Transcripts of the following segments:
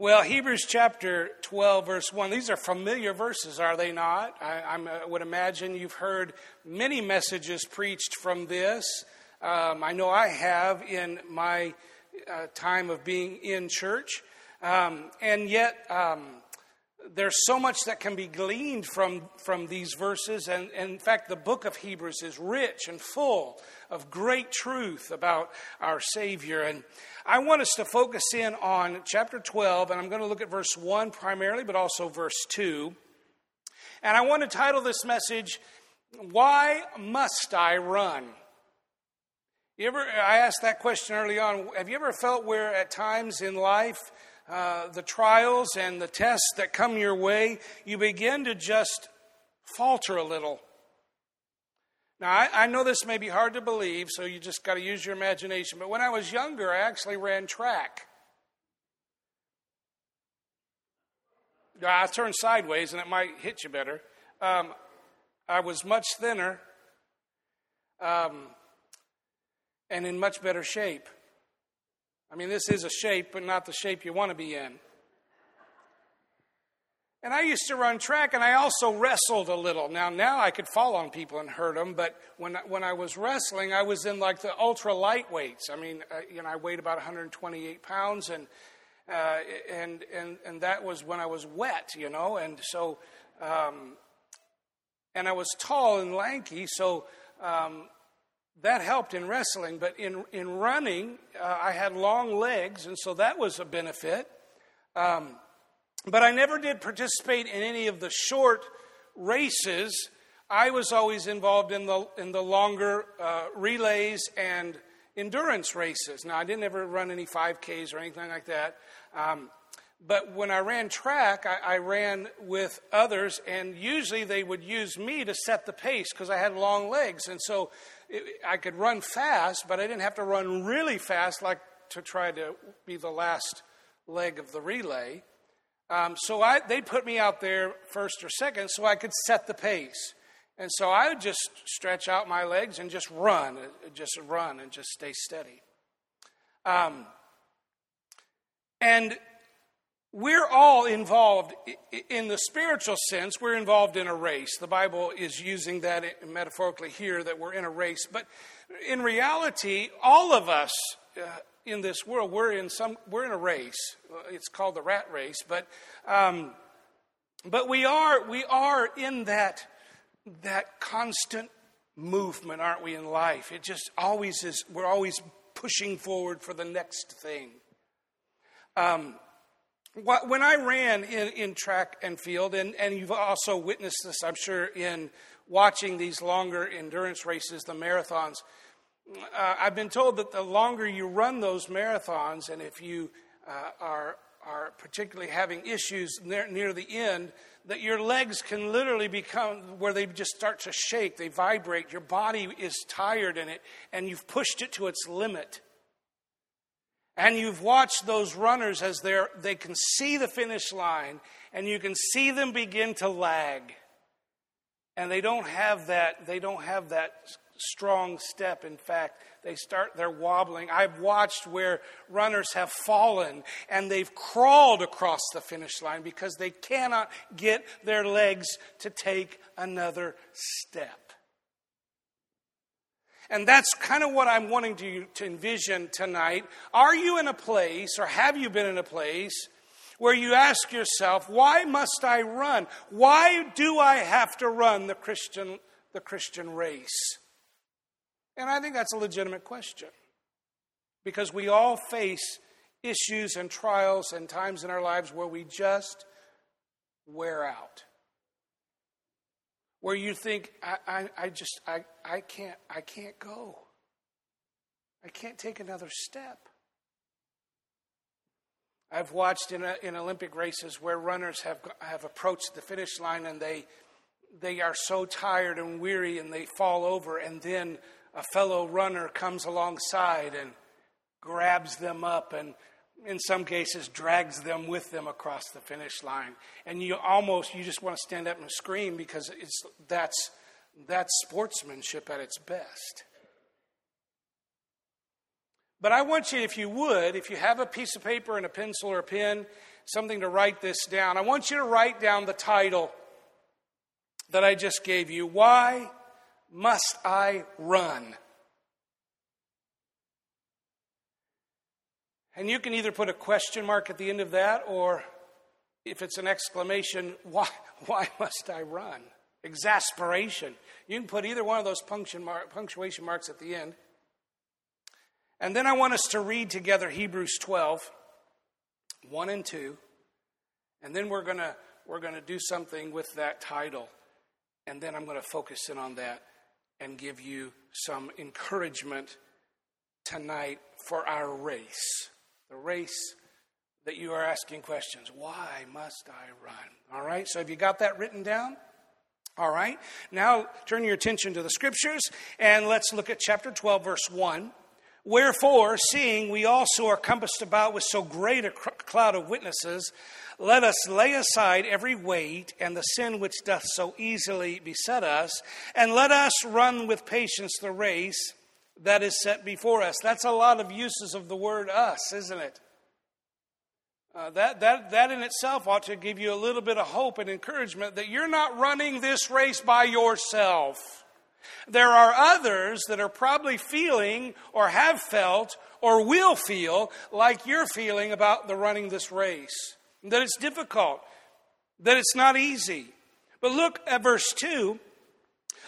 Well, Hebrews chapter 12, verse 1, these are familiar verses, are they not? I, I uh, would imagine you've heard many messages preached from this. Um, I know I have in my uh, time of being in church. Um, and yet, um, there's so much that can be gleaned from, from these verses. And, and, in fact, the book of Hebrews is rich and full of great truth about our Savior. And I want us to focus in on chapter 12, and I'm going to look at verse 1 primarily, but also verse 2. And I want to title this message, Why Must I Run? You ever, I asked that question early on. Have you ever felt where at times in life, uh, the trials and the tests that come your way, you begin to just falter a little? Now, I, I know this may be hard to believe, so you just got to use your imagination, but when I was younger, I actually ran track. I turned sideways and it might hit you better. Um, I was much thinner um, and in much better shape. I mean, this is a shape, but not the shape you want to be in. And I used to run track, and I also wrestled a little. Now, now I could fall on people and hurt them, but when when I was wrestling, I was in like the ultra lightweights. I mean, uh, you know, I weighed about 128 pounds, and uh, and and and that was when I was wet, you know, and so, um, and I was tall and lanky, so. Um, that helped in wrestling, but in, in running, uh, I had long legs, and so that was a benefit. Um, but I never did participate in any of the short races. I was always involved in the, in the longer uh, relays and endurance races. Now, I didn't ever run any 5Ks or anything like that. Um, but when I ran track, I, I, ran with others, and usually they would use me to set the pace because I had long legs. And so it, I could run fast, but I didn't have to run really fast like to try to be the last leg of the relay. Um, so I, they put me out there first or second so I could set the pace. And so I would just stretch out my legs and just run, uh, just run and just stay steady. Um, and we're all involved in the spiritual sense, we're involved in a race. The Bible is using that metaphorically here that we're in a race. But in reality, all of us uh, in this world, we're in some, we're in a race. It's called the rat race, but, um, but we are, we are in that, that constant movement, aren't we, in life? It just always is, we're always pushing forward for the next thing. Um, when I ran in, in track and field, and, and you've also witnessed this, I'm sure, in watching these longer endurance races, the marathons, uh, I've been told that the longer you run those marathons, and if you uh, are, are particularly having issues near, near the end, that your legs can literally become where they just start to shake, they vibrate. Your body is tired in it, and you've pushed it to its limit. And you've watched those runners as they they can see the finish line, and you can see them begin to lag. And they don't have that, they don't have that strong step. In fact, they start, they're wobbling. I've watched where runners have fallen and they've crawled across the finish line because they cannot get their legs to take another step. And that's kind of what I'm wanting to, to envision tonight. Are you in a place, or have you been in a place, where you ask yourself, why must I run? Why do I have to run the Christian, the Christian race? And I think that's a legitimate question because we all face issues and trials and times in our lives where we just wear out. Where you think, I, I, I just, I, I, can't, I can't go. I can't take another step. I've watched in, a, in Olympic races where runners have, have approached the finish line and they, they are so tired and weary and they fall over, and then a fellow runner comes alongside and grabs them up and in some cases drags them with them across the finish line. And you almost you just want to stand up and scream because it's that's that's sportsmanship at its best. But I want you, if you would, if you have a piece of paper and a pencil or a pen, something to write this down, I want you to write down the title that I just gave you. Why Must I Run? And you can either put a question mark at the end of that, or if it's an exclamation, why, why must I run? Exasperation. You can put either one of those punctuation marks at the end. And then I want us to read together Hebrews 12, 1 and 2. And then we're going we're going to do something with that title. And then I'm going to focus in on that and give you some encouragement tonight for our race. The race that you are asking questions. Why must I run? All right, so have you got that written down? All right, now turn your attention to the scriptures and let's look at chapter 12, verse 1. Wherefore, seeing we also are compassed about with so great a cloud of witnesses, let us lay aside every weight and the sin which doth so easily beset us, and let us run with patience the race that is set before us. That's a lot of uses of the word us, isn't it? Uh, that, that, that in itself ought to give you a little bit of hope and encouragement that you're not running this race by yourself. There are others that are probably feeling or have felt or will feel like you're feeling about the running this race. That it's difficult, that it's not easy. But look at verse 2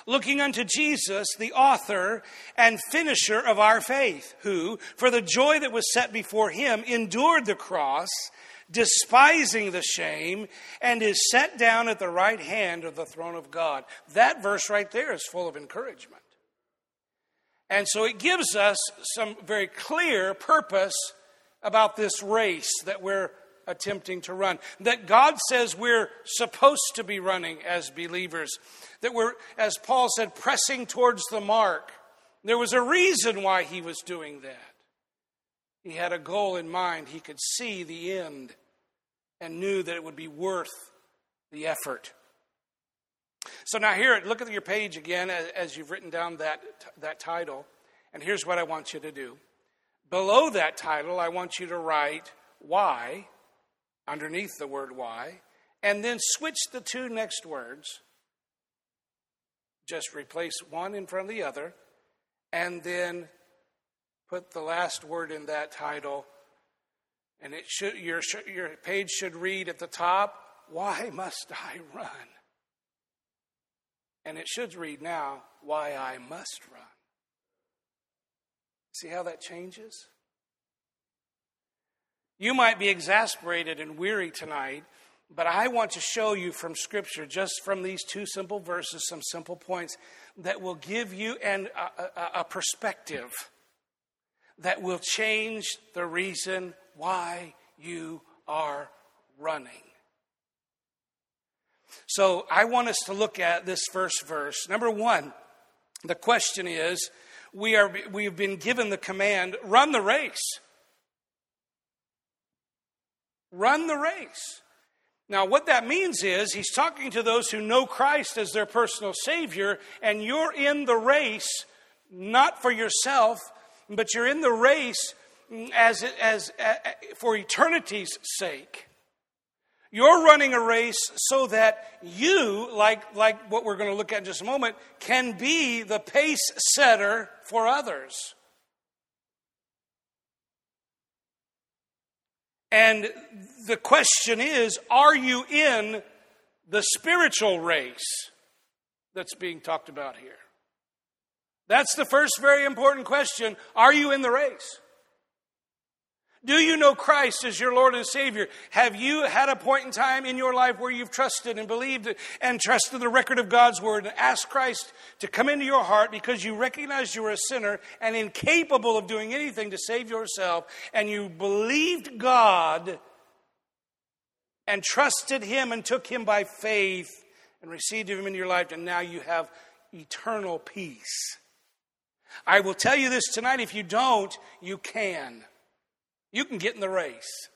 looking unto Jesus, the author and finisher of our faith, who, for the joy that was set before him, endured the cross, despising the shame, and is set down at the right hand of the throne of God. That verse right there is full of encouragement. And so it gives us some very clear purpose about this race that we're attempting to run. That God says we're supposed to be running as believers. That we're, as Paul said, pressing towards the mark. There was a reason why he was doing that. He had a goal in mind. He could see the end and knew that it would be worth the effort. So now here, look at your page again as you've written down that, that title. And here's what I want you to do. Below that title, I want you to write why, underneath the word why, and then switch the two next words. Just replace one in front of the other, and then put the last word in that title and it should, your, your page should read at the top, Why must I run? And it should read now, Why I must run. See how that changes? You might be exasperated and weary tonight, but I want to show you from Scripture, just from these two simple verses, some simple points that will give you an, a, a, a perspective that will change the reason why you are running. So I want us to look at this first verse. Number one, the question is we are we've been given the command run the race. Run the race. Now, what that means is he's talking to those who know Christ as their personal Savior, and you're in the race not for yourself, but you're in the race as, as, as for eternity's sake. You're running a race so that you, like, like what we're going to look at in just a moment, can be the pace setter for others. And the question is are you in the spiritual race that's being talked about here? That's the first very important question. Are you in the race? Do you know Christ as your Lord and Savior? Have you had a point in time in your life where you've trusted and believed and trusted the record of God's Word and asked Christ to come into your heart because you recognized you were a sinner and incapable of doing anything to save yourself and you believed God and trusted Him and took Him by faith and received Him into your life and now you have eternal peace? I will tell you this tonight if you don't, you can you can get in the race.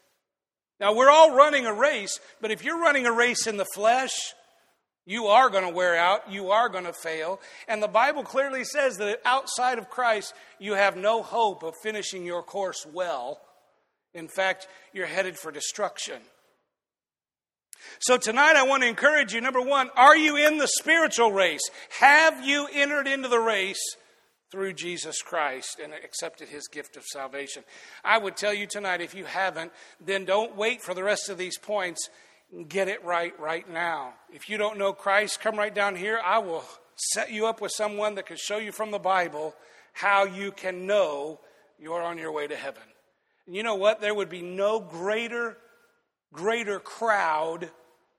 Now, we're all running a race, but if you're running a race in the flesh, You are going to wear out. You are going to fail. And the Bible clearly says that outside of Christ, you have no hope of finishing your course well. In fact, you're headed for destruction. So tonight I want to encourage you number one, are you in the spiritual race? Have you entered into the race through Jesus Christ and accepted his gift of salvation? I would tell you tonight, if you haven't, then don't wait for the rest of these points get it right right now. If you don't know Christ, come right down here. I will set you up with someone that can show you from the Bible how you can know you're on your way to heaven. And you know what? There would be no greater, greater crowd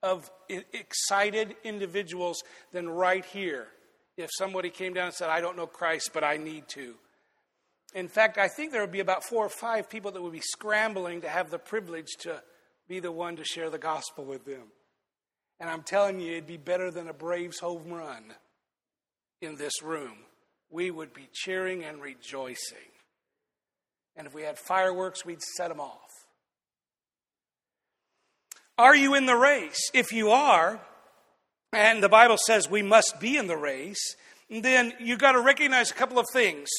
of excited individuals than right here if somebody came down and said, I don't know Christ, but I need to. In fact, I think there would be about four or five people that would be scrambling to have the privilege to be the one to share the gospel with them. And I'm telling you, it'd be better than a Braves home run in this room. We would be cheering and rejoicing. And if we had fireworks, we'd set them off. Are you in the race? If you are, and the Bible says we must be in the race, then you've got to recognize a couple of things.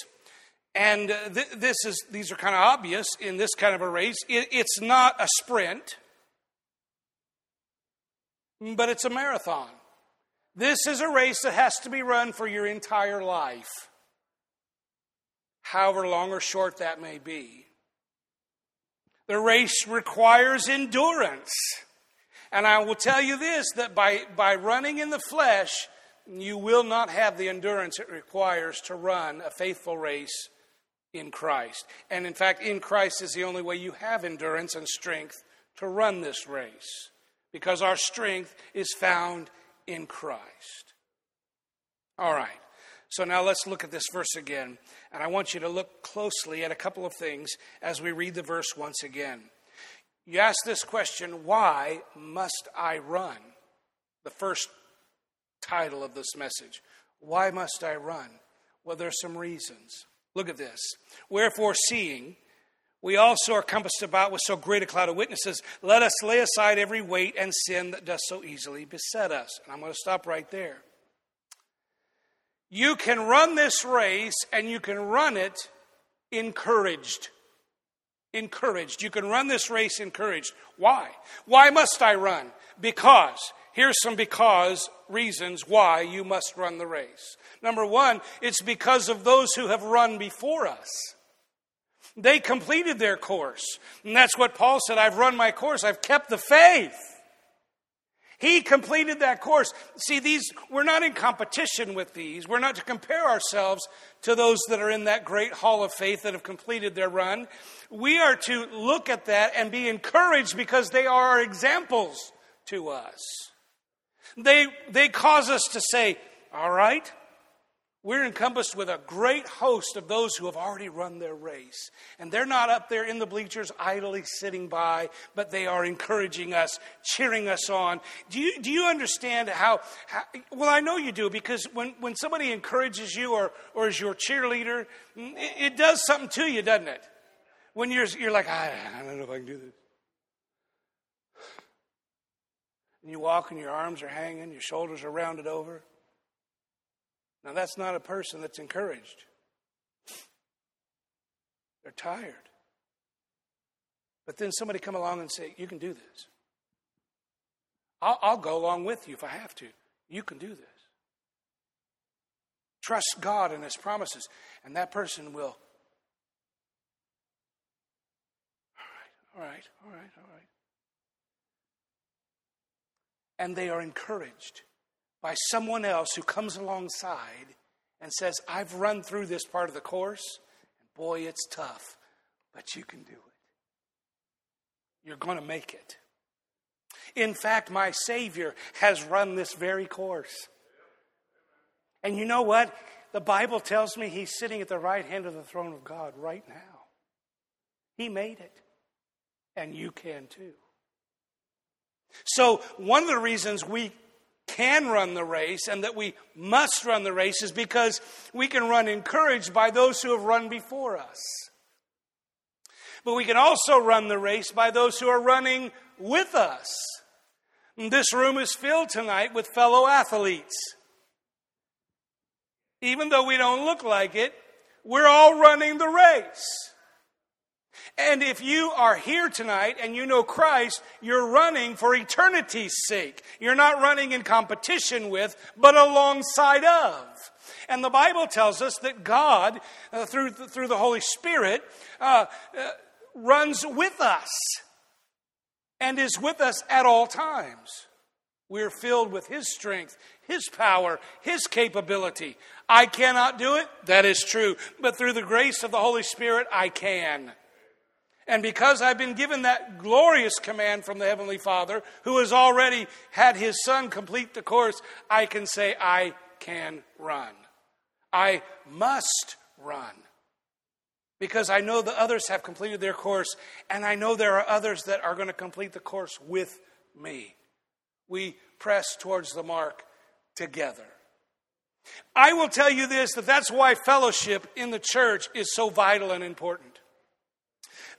And uh, th- this is, these are kind of obvious in this kind of a race. It, it's not a sprint, but it's a marathon. This is a race that has to be run for your entire life, however long or short that may be. The race requires endurance. And I will tell you this that by, by running in the flesh, you will not have the endurance it requires to run a faithful race in Christ. And in fact, in Christ is the only way you have endurance and strength to run this race, because our strength is found in Christ. All right, so now let's look at this verse again. And I want you to look closely at a couple of things as we read the verse once again. You ask this question why must I run? The first title of this message. Why must I run? Well, there's some reasons. Look at this. Wherefore, seeing we also are compassed about with so great a cloud of witnesses, let us lay aside every weight and sin that does so easily beset us. And I'm going to stop right there. You can run this race and you can run it encouraged. Encouraged. You can run this race encouraged. Why? Why must I run? Because Here's some because reasons why you must run the race. Number one, it's because of those who have run before us. They completed their course. And that's what Paul said I've run my course, I've kept the faith. He completed that course. See, these, we're not in competition with these. We're not to compare ourselves to those that are in that great hall of faith that have completed their run. We are to look at that and be encouraged because they are examples to us. They, they cause us to say, all right, we're encompassed with a great host of those who have already run their race. And they're not up there in the bleachers idly sitting by, but they are encouraging us, cheering us on. Do you, do you understand how, how Well, I know you do, because when, when somebody encourages you or, or is your cheerleader, it, it does something to you, doesn't it? When you're, you're like, I, I don't know if I can do this. and you walk and your arms are hanging, your shoulders are rounded over. Now, that's not a person that's encouraged. They're tired. But then somebody come along and say, You can do this. I'll, I'll go along with you if I have to. You can do this. Trust God and His promises, and that person will. All right, all right, all right, all right and they are encouraged by someone else who comes alongside and says, I've run through this part of the course, and boy, it's tough, but you can do it. You're going to make it. In fact, my Savior has run this very course. And you know what? The Bible tells me he's sitting at the right hand of the throne of God right now. He made it. And you can too. So, one of the reasons we can run the race and that we must run the race is because we can run encouraged by those who have run before us. But we can also run the race by those who are running with us. This room is filled tonight with fellow athletes. Even though we don't look like it, we're all running the race. And if you are here tonight and you know Christ, you're running for eternity's sake. You're not running in competition with, but alongside of. And the Bible tells us that God, uh, through, through the Holy Spirit, uh, uh, runs with us and is with us at all times. We're filled with His strength, His power, His capability. I cannot do it, that is true, but through the grace of the Holy Spirit, I can. And because I've been given that glorious command from the Heavenly Father, who has already had His Son complete the course, I can say, I can run. I must run. Because I know the others have completed their course, and I know there are others that are going to complete the course with me. We press towards the mark together. I will tell you this that that's why fellowship in the church is so vital and important.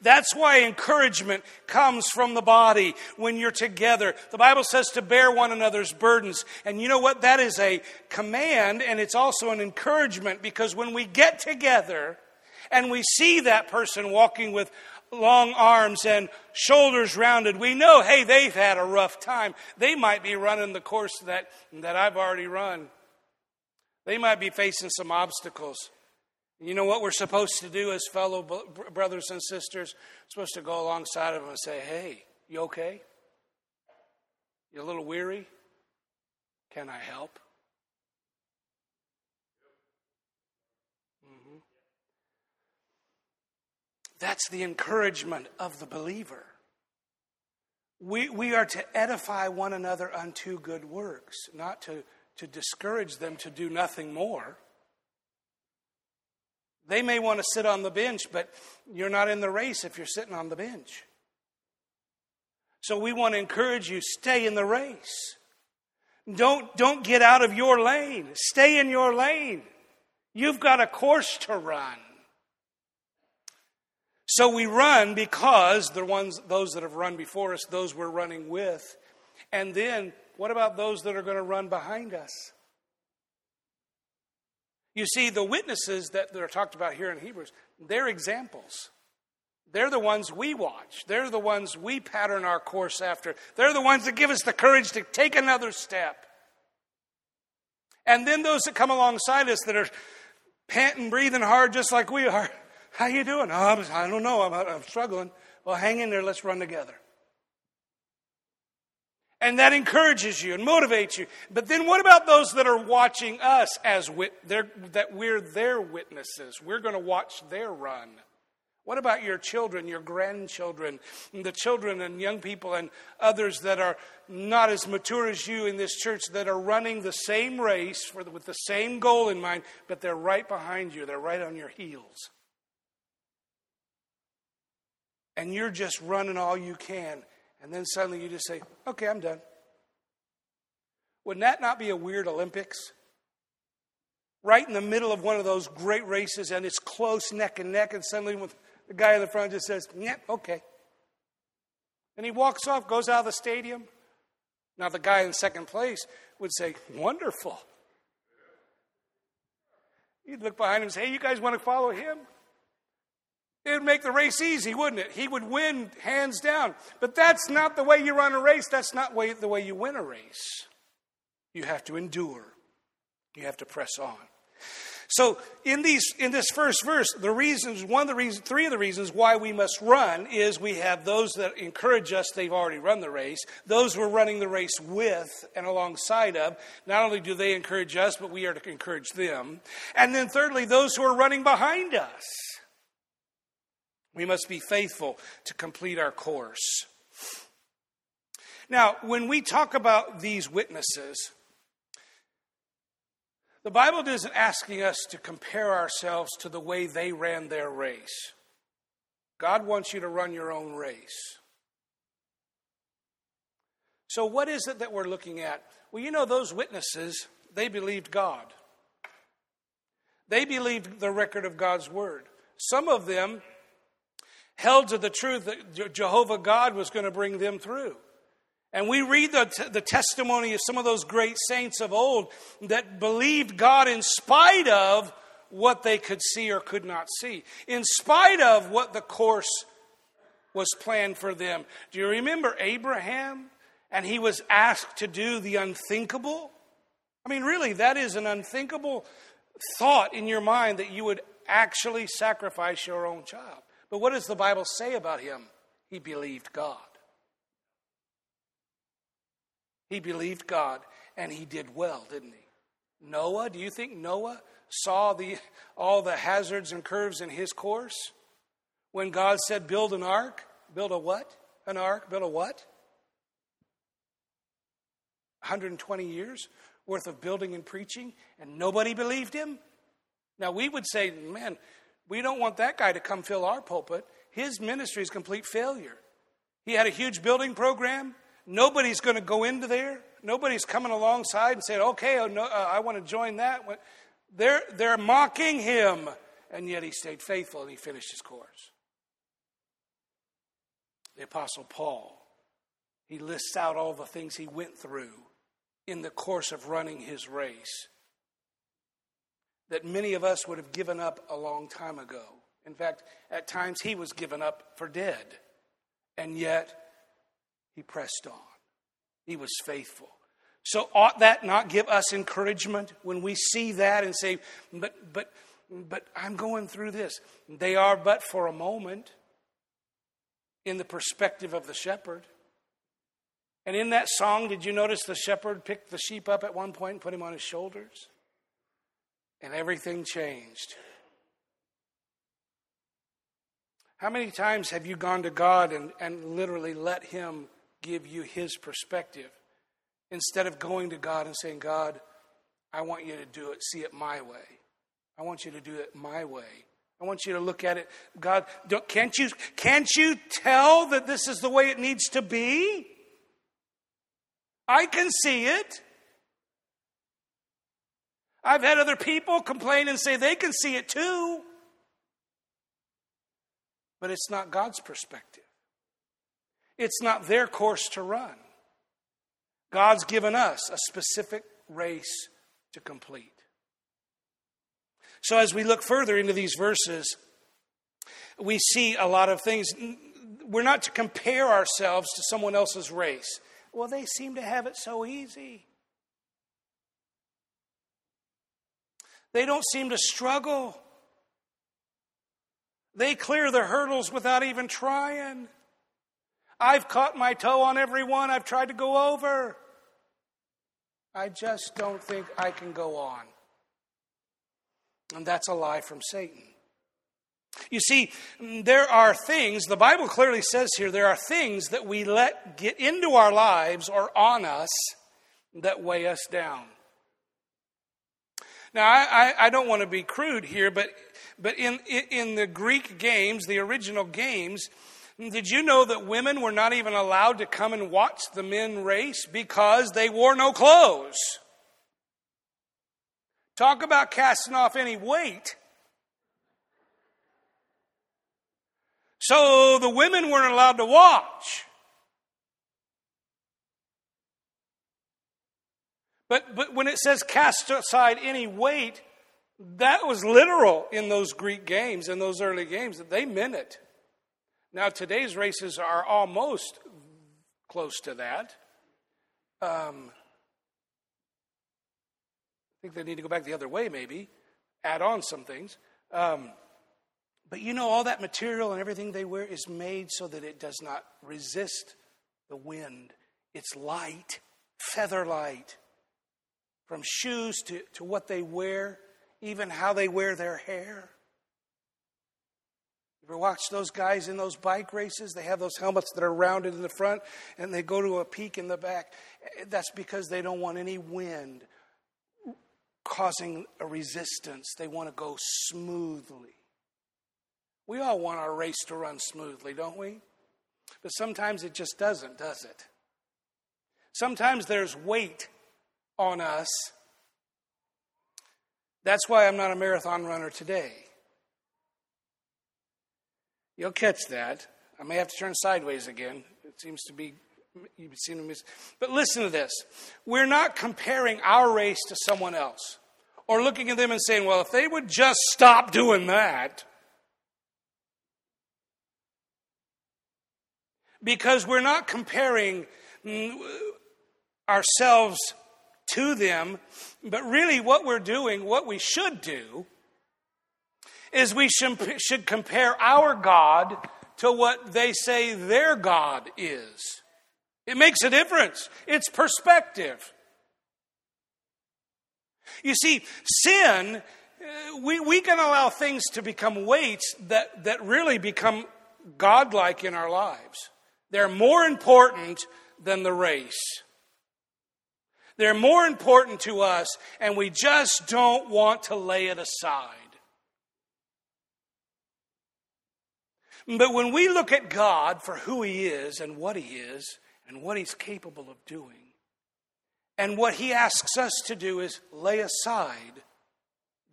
That's why encouragement comes from the body when you're together. The Bible says to bear one another's burdens. And you know what? That is a command and it's also an encouragement because when we get together and we see that person walking with long arms and shoulders rounded, we know, hey, they've had a rough time. They might be running the course that, that I've already run. They might be facing some obstacles. You know what we're supposed to do as fellow brothers and sisters? We're supposed to go alongside of them and say, hey, you okay? You a little weary? Can I help? Mm-hmm. That's the encouragement of the believer. We, we are to edify one another unto good works, not to, to discourage them to do nothing more. They may want to sit on the bench, but you're not in the race if you're sitting on the bench. So we want to encourage you stay in the race. Don't, don't get out of your lane. Stay in your lane. You've got a course to run. So we run because the ones, those that have run before us, those we're running with. And then what about those that are going to run behind us? You see, the witnesses that are talked about here in Hebrews, they're examples. They're the ones we watch. They're the ones we pattern our course after. They're the ones that give us the courage to take another step. And then those that come alongside us that are panting, breathing hard just like we are. How you doing? Oh, I don't know. I'm, I'm struggling. Well, hang in there. Let's run together. And that encourages you and motivates you. But then what about those that are watching us as wit- that we're their witnesses? We're going to watch their run. What about your children, your grandchildren, the children and young people and others that are not as mature as you in this church that are running the same race the, with the same goal in mind, but they're right behind you, they're right on your heels. And you're just running all you can and then suddenly you just say, okay, I'm done. Wouldn't that not be a weird Olympics? Right in the middle of one of those great races, and it's close neck and neck, and suddenly the guy in the front just says, yeah, okay. And he walks off, goes out of the stadium. Now, the guy in second place would say, wonderful. He'd look behind him and say, hey, you guys want to follow him? It would make the race easy, wouldn't it? He would win hands down. But that's not the way you run a race. That's not the way you win a race. You have to endure. You have to press on. So in these in this first verse, the reasons one of the reasons three of the reasons why we must run is we have those that encourage us, they've already run the race, those we're running the race with and alongside of, not only do they encourage us, but we are to encourage them. And then thirdly, those who are running behind us. We must be faithful to complete our course. Now, when we talk about these witnesses, the Bible isn't asking us to compare ourselves to the way they ran their race. God wants you to run your own race. So, what is it that we're looking at? Well, you know, those witnesses, they believed God. They believed the record of God's word. Some of them held to the truth that Jehovah God was going to bring them through. And we read the, the testimony of some of those great saints of old that believed God in spite of what they could see or could not see, in spite of what the course was planned for them. Do you remember Abraham? And he was asked to do the unthinkable. I mean, really, that is an unthinkable thought in your mind that you would actually sacrifice your own child. But what does the Bible say about him? He believed God. He believed God and he did well, didn't he? Noah, do you think Noah saw the, all the hazards and curves in his course? When God said, build an ark, build a what? An ark, build a what? 120 years worth of building and preaching, and nobody believed him? Now, we would say, man, we don't want that guy to come fill our pulpit. His ministry is complete failure. He had a huge building program. Nobody's going to go into there. Nobody's coming alongside and saying, okay, oh, no, uh, I want to join that. They're, they're mocking him, and yet he stayed faithful and he finished his course. The Apostle Paul, he lists out all the things he went through in the course of running his race that many of us would have given up a long time ago. In fact, at times he was given up for dead, and yet he pressed on. He was faithful. So ought that not give us encouragement when we see that and say, but but but I'm going through this. They are but for a moment in the perspective of the shepherd. And in that song, did you notice the shepherd picked the sheep up at one point and put him on his shoulders? And everything changed. How many times have you gone to God and, and literally let Him give you His perspective instead of going to God and saying, God, I want you to do it, see it my way. I want you to do it my way. I want you to look at it. God, can't you, can't you tell that this is the way it needs to be? I can see it. I've had other people complain and say they can see it too. But it's not God's perspective, it's not their course to run. God's given us a specific race to complete. So, as we look further into these verses, we see a lot of things. We're not to compare ourselves to someone else's race. Well, they seem to have it so easy. They don't seem to struggle. They clear the hurdles without even trying. I've caught my toe on every one I've tried to go over. I just don't think I can go on. And that's a lie from Satan. You see, there are things, the Bible clearly says here, there are things that we let get into our lives or on us that weigh us down. Now, I, I, I don't want to be crude here, but, but in, in the Greek games, the original games, did you know that women were not even allowed to come and watch the men race because they wore no clothes? Talk about casting off any weight. So the women weren't allowed to watch. But, but when it says cast aside any weight, that was literal in those Greek games, in those early games, that they meant it. Now, today's races are almost close to that. Um, I think they need to go back the other way, maybe, add on some things. Um, but you know, all that material and everything they wear is made so that it does not resist the wind. It's light, feather light from shoes to, to what they wear, even how they wear their hair. You ever watch those guys in those bike races? They have those helmets that are rounded in the front and they go to a peak in the back. That's because they don't want any wind causing a resistance. They want to go smoothly. We all want our race to run smoothly, don't we? But sometimes it just doesn't, does it? Sometimes there's weight on us. That's why I'm not a marathon runner today. You'll catch that. I may have to turn sideways again. It seems to be You've seen them. But listen to this. We're not comparing our race to someone else or looking at them and saying, well, if they would just stop doing that. Because we're not comparing mm, ourselves to them, but really what we're doing, what we should do, is we should compare our God to what they say their God is. It makes a difference. It's perspective. You see, sin, uh, we, we can allow things to become weights that, that really become godlike in our lives. They're more important than the race. They're more important to us, and we just don't want to lay it aside. But when we look at God for who He is and what He is and what He's capable of doing, and what He asks us to do is lay aside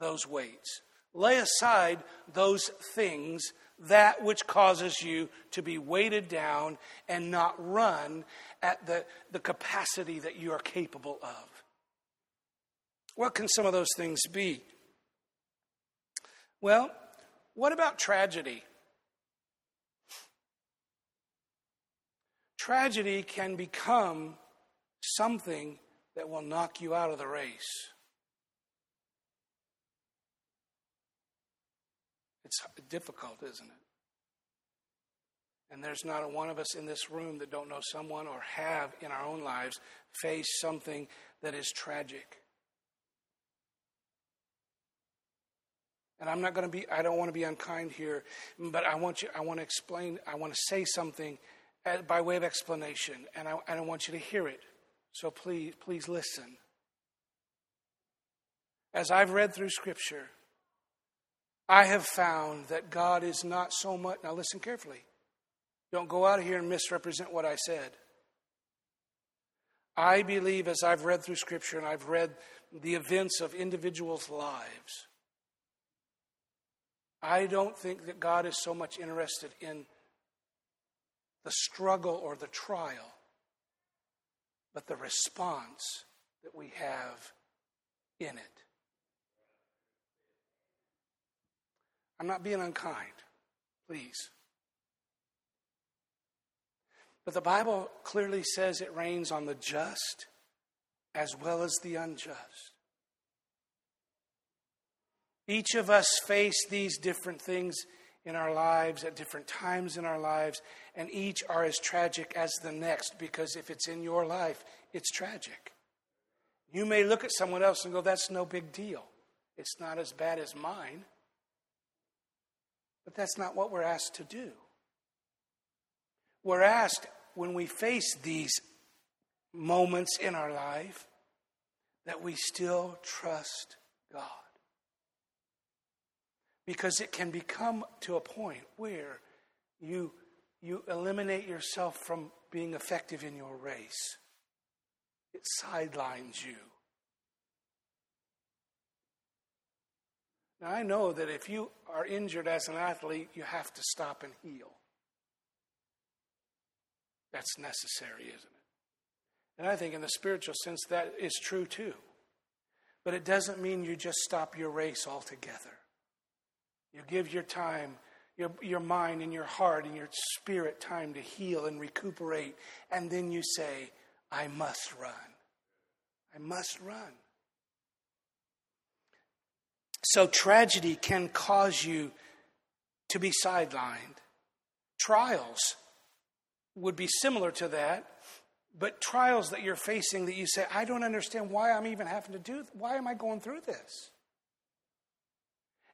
those weights, lay aside those things, that which causes you to be weighted down and not run at the, the capacity that you are capable of. What can some of those things be? Well, what about tragedy? Tragedy can become something that will knock you out of the race. It's difficult, isn't it? And there's not a one of us in this room that don't know someone or have in our own lives faced something that is tragic. And I'm not going to be, I don't want to be unkind here, but I want you, I want to explain, I want to say something uh, by way of explanation, and I, I want you to hear it. So please, please listen. As I've read through Scripture, I have found that God is not so much. Now, listen carefully. Don't go out of here and misrepresent what I said. I believe, as I've read through Scripture and I've read the events of individuals' lives, I don't think that God is so much interested in the struggle or the trial, but the response that we have in it. I'm not being unkind, please. But the Bible clearly says it rains on the just as well as the unjust. Each of us face these different things in our lives at different times in our lives, and each are as tragic as the next because if it's in your life, it's tragic. You may look at someone else and go, That's no big deal. It's not as bad as mine. But that's not what we're asked to do. We're asked when we face these moments in our life that we still trust God because it can become to a point where you, you eliminate yourself from being effective in your race. It sidelines you. Now, I know that if you are injured as an athlete, you have to stop and heal. That's necessary, isn't it? And I think in the spiritual sense, that is true too. But it doesn't mean you just stop your race altogether. You give your time, your, your mind and your heart and your spirit time to heal and recuperate. And then you say, I must run. I must run. So tragedy can cause you to be sidelined. Trials would be similar to that, but trials that you're facing that you say, I don't understand why I'm even having to do, why am I going through this?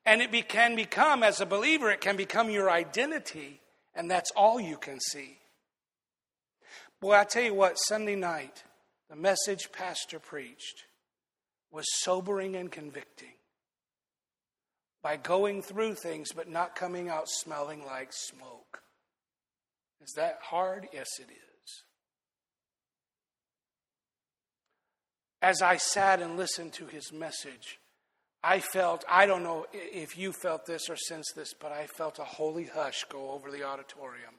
And it be, can become, as a believer, it can become your identity, and that's all you can see. Boy, I tell you what, Sunday night, the message Pastor preached was sobering and convicting by going through things but not coming out smelling like smoke. Is that hard? Yes, it is. As I sat and listened to his message, I felt, I don't know if you felt this or sensed this, but I felt a holy hush go over the auditorium.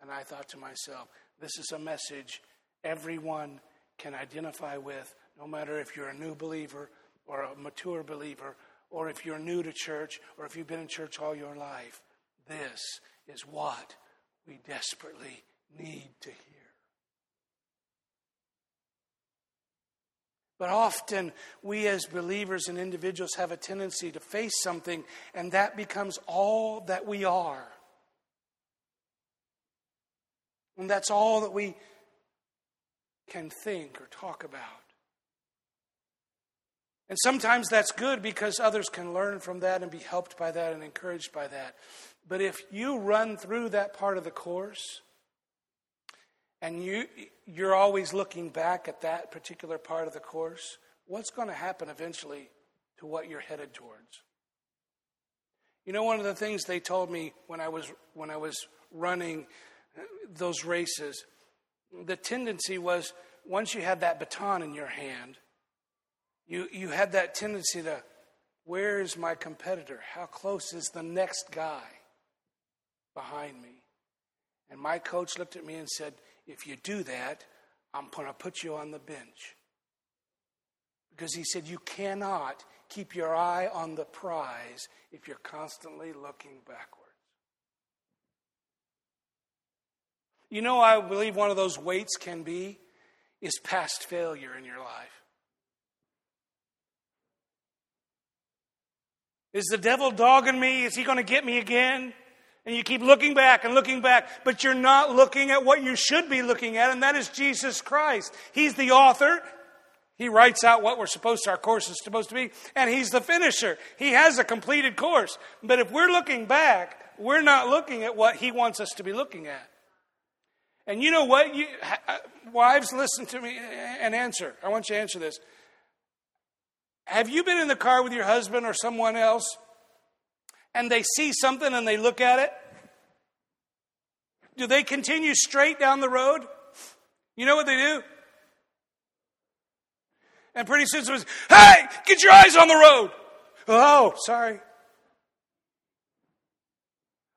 And I thought to myself, this is a message everyone can identify with, no matter if you're a new believer or a mature believer, or if you're new to church, or if you've been in church all your life. This is what we desperately need to hear. But often, we as believers and individuals have a tendency to face something, and that becomes all that we are. And that's all that we can think or talk about. And sometimes that's good because others can learn from that and be helped by that and encouraged by that. But if you run through that part of the course, and you, you're always looking back at that particular part of the course, what's going to happen eventually to what you're headed towards? You know, one of the things they told me when I was, when I was running those races, the tendency was once you had that baton in your hand, you, you had that tendency to, where is my competitor? How close is the next guy behind me? And my coach looked at me and said, if you do that, I'm going to put you on the bench. Because he said, You cannot keep your eye on the prize if you're constantly looking backwards. You know, I believe one of those weights can be is past failure in your life. Is the devil dogging me? Is he going to get me again? And you keep looking back and looking back, but you're not looking at what you should be looking at, and that is Jesus Christ. He's the author. He writes out what we're supposed to, our course is supposed to be, and He's the finisher. He has a completed course. But if we're looking back, we're not looking at what He wants us to be looking at. And you know what? You, uh, wives, listen to me and answer. I want you to answer this. Have you been in the car with your husband or someone else and they see something and they look at it? Do they continue straight down the road? You know what they do? And pretty soon it was, hey, get your eyes on the road. Oh, sorry.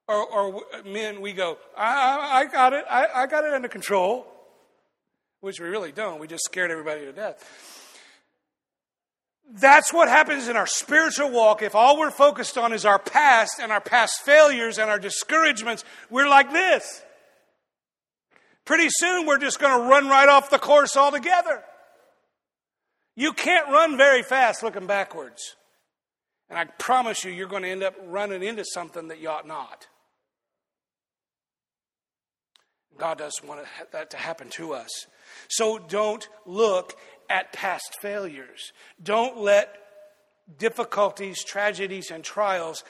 Or, or men, we go, I, I, I got it. I, I got it under control. Which we really don't. We just scared everybody to death. That's what happens in our spiritual walk. If all we're focused on is our past and our past failures and our discouragements, we're like this. Pretty soon we're just going to run right off the course altogether. You can't run very fast looking backwards. And I promise you, you're going to end up running into something that you ought not. God doesn't want that to happen to us. So don't look at past failures. Don't let difficulties, tragedies, and trials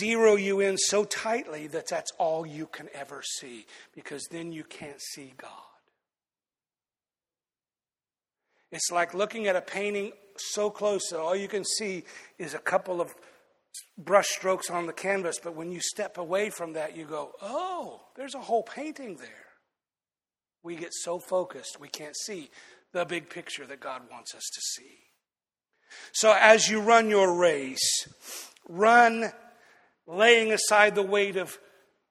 zero you in so tightly that that's all you can ever see, because then you can't see God. It's like looking at a painting so close that all you can see is a couple of brush strokes on the canvas, but when you step away from that, you go, oh, there's a whole painting there. We get so focused, we can't see the big picture that God wants us to see. So as you run your race, run laying aside the weight of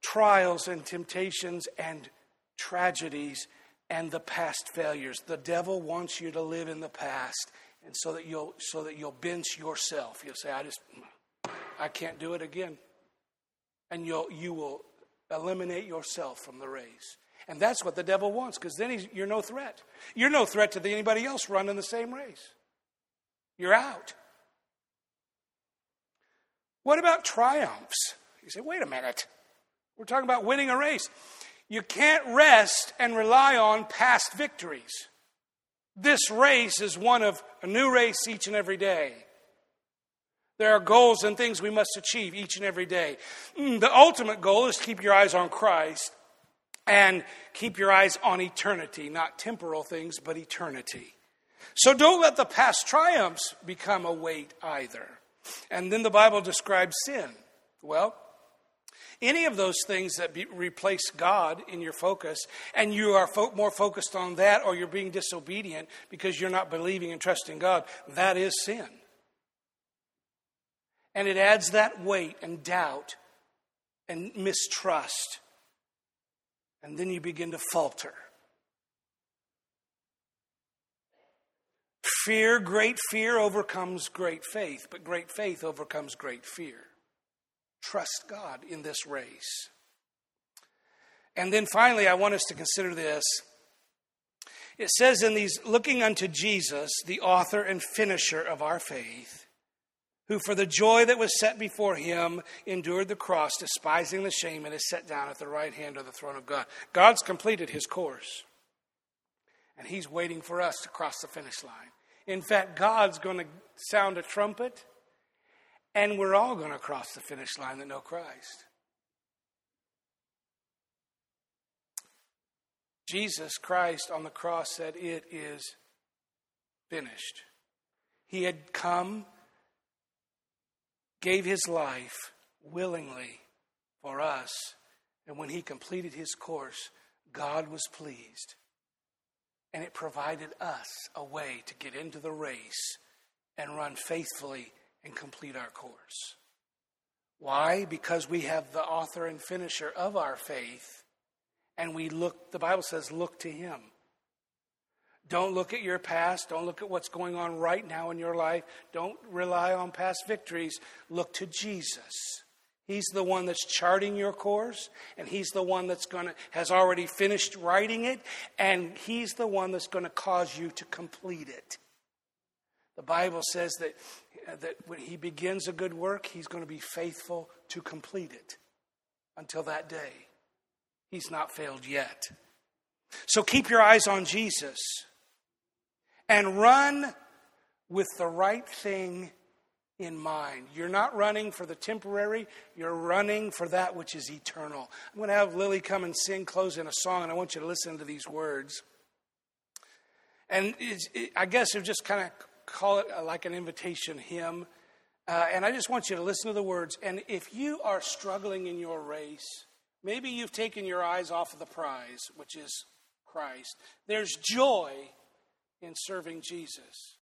trials and temptations and tragedies and the past failures. The devil wants you to live in the past and so that you'll so that you'll bench yourself. You'll say, I just I can't do it again. And you'll you will eliminate yourself from the race. And that's what the devil wants because then you're no threat. You're no threat to anybody else running the same race. You're out. What about triumphs? You say, wait a minute. We're talking about winning a race. You can't rest and rely on past victories. This race is one of a new race each and every day. There are goals and things we must achieve each and every day. Mm, the ultimate goal is to keep your eyes on Christ and keep your eyes on eternity, not temporal things, but eternity. So don't let the past triumphs become a weight either. And then the Bible describes sin. Well, any of those things that be, replace God in your focus, and you are fo- more focused on that, or you're being disobedient because you're not believing and trusting God, that is sin. And it adds that weight and doubt and mistrust and then you begin to falter. Fear, great fear overcomes great faith, but great faith overcomes great fear. Trust God in this race. And then finally, I want us to consider this. It says in these, looking unto Jesus, the author and finisher of our faith, who for the joy that was set before him endured the cross, despising the shame, and is set down at the right hand of the throne of God. God's completed his course, and he's waiting for us to cross the finish line. In fact, God's going to sound a trumpet, and we're all going to cross the finish line that know Christ. Jesus Christ on the cross said, It is finished. He had come, gave his life willingly for us, and when he completed his course, God was pleased. And it provided us a way to get into the race and run faithfully and complete our course. Why? Because we have the author and finisher of our faith and we look, the Bible says, look to Him. Don't look at your past. Don't look at what's going on right now in your life. Don't rely on past victories. Look to Jesus. He's the one that's charting your course, and He's the one that's going to, has already finished writing it, and He's the one that's going to cause you to complete it. The Bible says that, that when He begins a good work, He's going to be faithful to complete it until that day. He's not failed yet. So keep your eyes on Jesus and run with the right thing in mind. You're not running for the temporary, you're running for that which is eternal. I'm going to have Lily come and sing, close in a song, and I want you to listen to these words. And it, I guess you just kind of call it like an invitation hymn. Uh, and I just want you to listen to the words. And if you are struggling in your race, Maybe you've taken your eyes off of the prize, which is Christ. There's joy in serving Jesus.